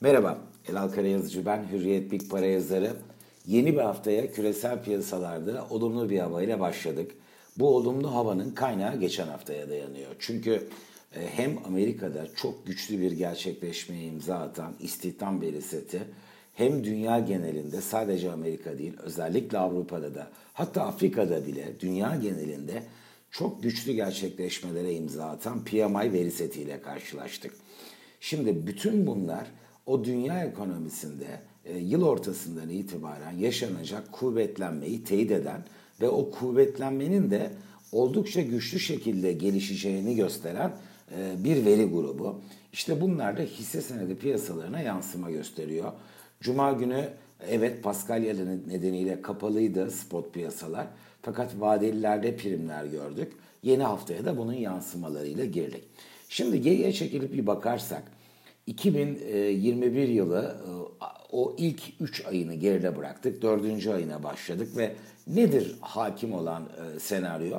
Merhaba, Elal Karayazıcı ben, Hürriyet Big Para yazarı. Yeni bir haftaya küresel piyasalarda olumlu bir havayla başladık. Bu olumlu havanın kaynağı geçen haftaya dayanıyor. Çünkü e, hem Amerika'da çok güçlü bir gerçekleşmeye imza atan istihdam veri hem dünya genelinde sadece Amerika değil özellikle Avrupa'da da hatta Afrika'da bile dünya genelinde çok güçlü gerçekleşmelere imza atan PMI veri setiyle karşılaştık. Şimdi bütün bunlar o dünya ekonomisinde e, yıl ortasından itibaren yaşanacak kuvvetlenmeyi teyit eden ve o kuvvetlenmenin de oldukça güçlü şekilde gelişeceğini gösteren e, bir veri grubu. İşte bunlar da hisse senedi piyasalarına yansıma gösteriyor. Cuma günü evet Paskalya nedeniyle kapalıydı spot piyasalar. Fakat vadelilerde primler gördük. Yeni haftaya da bunun yansımalarıyla girdik. Şimdi geriye çekilip bir bakarsak 2021 yılı e, o ilk 3 ayını geride bıraktık. 4. ayına başladık ve nedir hakim olan e, senaryo?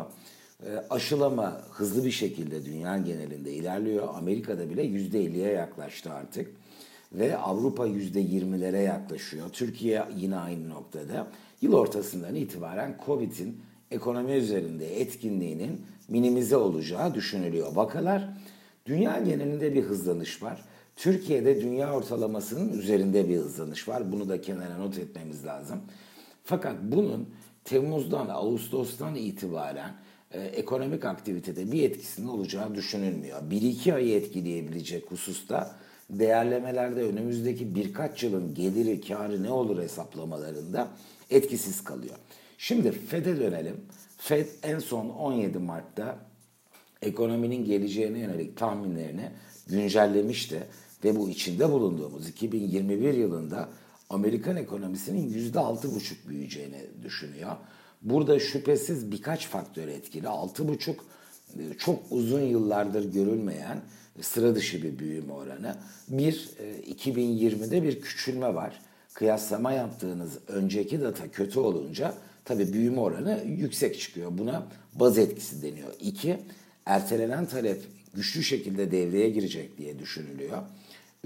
E, aşılama hızlı bir şekilde dünya genelinde ilerliyor. Amerika'da bile %50'ye yaklaştı artık. Ve Avrupa %20'lere yaklaşıyor. Türkiye yine aynı noktada. Yıl ortasından itibaren Covid'in ekonomi üzerinde etkinliğinin minimize olacağı düşünülüyor. Vakalar dünya genelinde bir hızlanış var. Türkiye'de dünya ortalamasının üzerinde bir hızlanış var. Bunu da kenara not etmemiz lazım. Fakat bunun Temmuz'dan, Ağustos'tan itibaren e, ekonomik aktivitede bir etkisinin olacağı düşünülmüyor. 1-2 ayı etkileyebilecek hususta değerlemelerde önümüzdeki birkaç yılın geliri, karı ne olur hesaplamalarında etkisiz kalıyor. Şimdi FED'e dönelim. FED en son 17 Mart'ta ekonominin geleceğine yönelik tahminlerini güncellemişti ve bu içinde bulunduğumuz 2021 yılında Amerikan ekonomisinin %6,5 büyüyeceğini düşünüyor. Burada şüphesiz birkaç faktör etkili. 6,5 e, çok uzun yıllardır görülmeyen sıra dışı bir büyüme oranı. Bir, 2020'de e, bir küçülme var. Kıyaslama yaptığınız önceki data kötü olunca tabii büyüme oranı yüksek çıkıyor. Buna baz etkisi deniyor. İki, ertelenen talep güçlü şekilde devreye girecek diye düşünülüyor.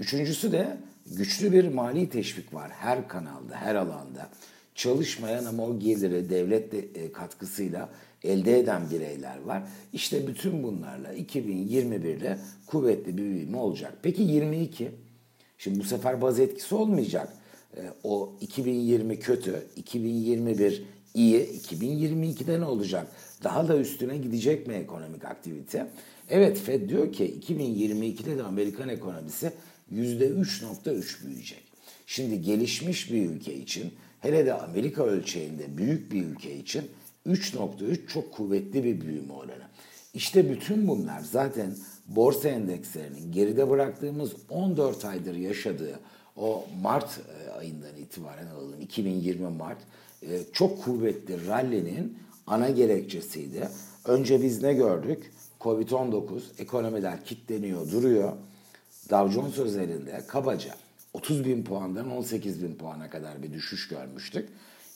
Üçüncüsü de güçlü bir mali teşvik var her kanalda, her alanda. Çalışmayan ama o geliri devlet de, e, katkısıyla elde eden bireyler var. İşte bütün bunlarla 2021'de kuvvetli bir büyüme olacak. Peki 22? Şimdi bu sefer baz etkisi olmayacak. E, o 2020 kötü, 2021 iyi, 2022'de ne olacak? Daha da üstüne gidecek mi ekonomik aktivite? Evet Fed diyor ki 2022'de de Amerikan ekonomisi %3.3 büyüyecek. Şimdi gelişmiş bir ülke için hele de Amerika ölçeğinde büyük bir ülke için 3.3 çok kuvvetli bir büyüme oranı. İşte bütün bunlar zaten borsa endekslerinin geride bıraktığımız 14 aydır yaşadığı o Mart e, ayından itibaren alalım 2020 Mart çok kuvvetli rally'nin ana gerekçesiydi. Önce biz ne gördük? Covid-19 ekonomiler kitleniyor, duruyor. Dow Jones özelinde kabaca 30 bin puandan 18 bin puana kadar bir düşüş görmüştük.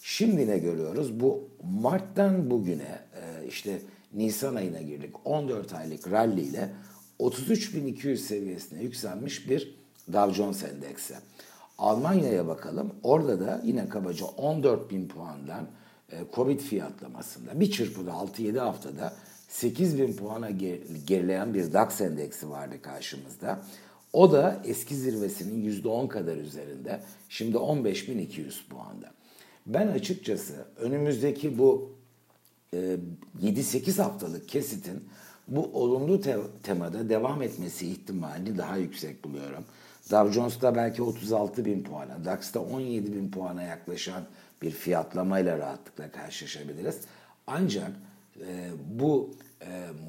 Şimdi ne görüyoruz? Bu Mart'tan bugüne e, işte Nisan ayına girdik. 14 aylık rally ile 33.200 seviyesine yükselmiş bir Dow Jones endeksi. Almanya'ya bakalım. Orada da yine kabaca 14.000 puandan e, Covid fiyatlamasında bir çırpıda 6-7 haftada 8.000 puana gerileyen bir DAX endeksi vardı karşımızda. O da eski zirvesinin %10 kadar üzerinde. Şimdi 15.200 puanda. Ben açıkçası önümüzdeki bu e, 7-8 haftalık kesitin bu olumlu te- temada devam etmesi ihtimalini daha yüksek buluyorum. Dow Jones'ta belki 36 bin puana, DAX'ta 17 bin puana yaklaşan bir fiyatlamayla rahatlıkla karşılaşabiliriz. Ancak e, bu e,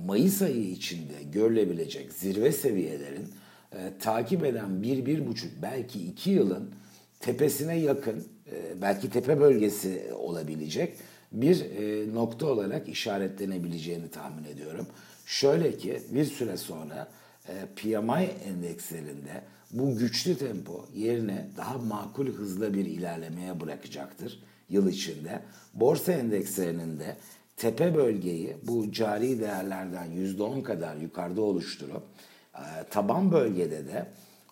Mayıs ayı içinde görülebilecek zirve seviyelerin e, takip eden bir, bir buçuk belki iki yılın tepesine yakın e, belki tepe bölgesi olabilecek bir e, nokta olarak işaretlenebileceğini tahmin ediyorum. Şöyle ki bir süre sonra e, PMI endekslerinde bu güçlü tempo yerine daha makul hızla bir ilerlemeye bırakacaktır yıl içinde. Borsa endekslerinin de tepe bölgeyi bu cari değerlerden %10 kadar yukarıda oluşturup e, taban bölgede de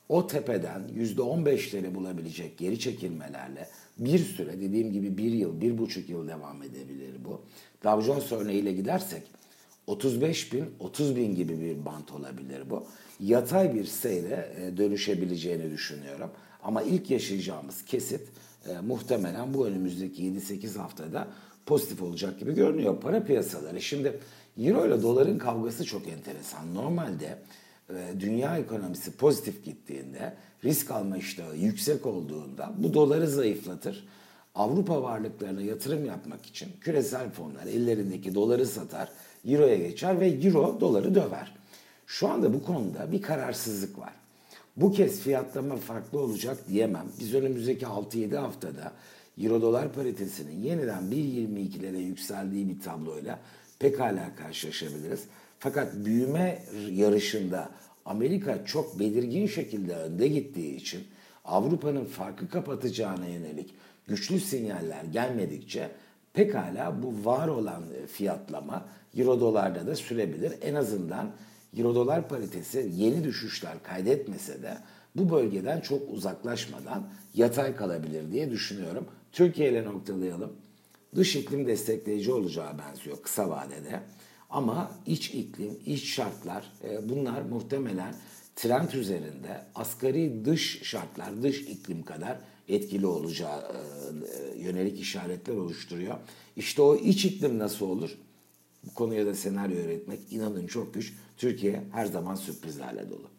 o tepeden %15'leri bulabilecek geri çekilmelerle bir süre dediğim gibi bir yıl, bir buçuk yıl devam edebilir bu. Dow Jones örneğiyle gidersek 35 bin, 30 bin gibi bir bant olabilir bu. Yatay bir seyre e, dönüşebileceğini düşünüyorum. Ama ilk yaşayacağımız kesit e, muhtemelen bu önümüzdeki 7-8 haftada pozitif olacak gibi görünüyor. Para piyasaları şimdi Euro ile doların kavgası çok enteresan. Normalde dünya ekonomisi pozitif gittiğinde risk alma iştahı yüksek olduğunda bu doları zayıflatır. Avrupa varlıklarına yatırım yapmak için küresel fonlar ellerindeki doları satar, Euro'ya geçer ve Euro doları döver. Şu anda bu konuda bir kararsızlık var. Bu kez fiyatlama farklı olacak diyemem. Biz önümüzdeki 6-7 haftada Euro dolar paritesinin yeniden 1.22'lere yükseldiği bir tabloyla pekala karşılaşabiliriz. Fakat büyüme yarışında Amerika çok belirgin şekilde önde gittiği için Avrupa'nın farkı kapatacağına yönelik güçlü sinyaller gelmedikçe pekala bu var olan fiyatlama Euro dolarda da sürebilir. En azından Euro dolar paritesi yeni düşüşler kaydetmese de bu bölgeden çok uzaklaşmadan yatay kalabilir diye düşünüyorum. Türkiye ile noktalayalım. Dış iklim destekleyici olacağı benziyor kısa vadede. Ama iç iklim, iç şartlar e, bunlar muhtemelen trend üzerinde asgari dış şartlar, dış iklim kadar etkili olacağı e, e, yönelik işaretler oluşturuyor. İşte o iç iklim nasıl olur? Bu konuya da senaryo üretmek inanın çok güç. Türkiye her zaman sürprizlerle dolu.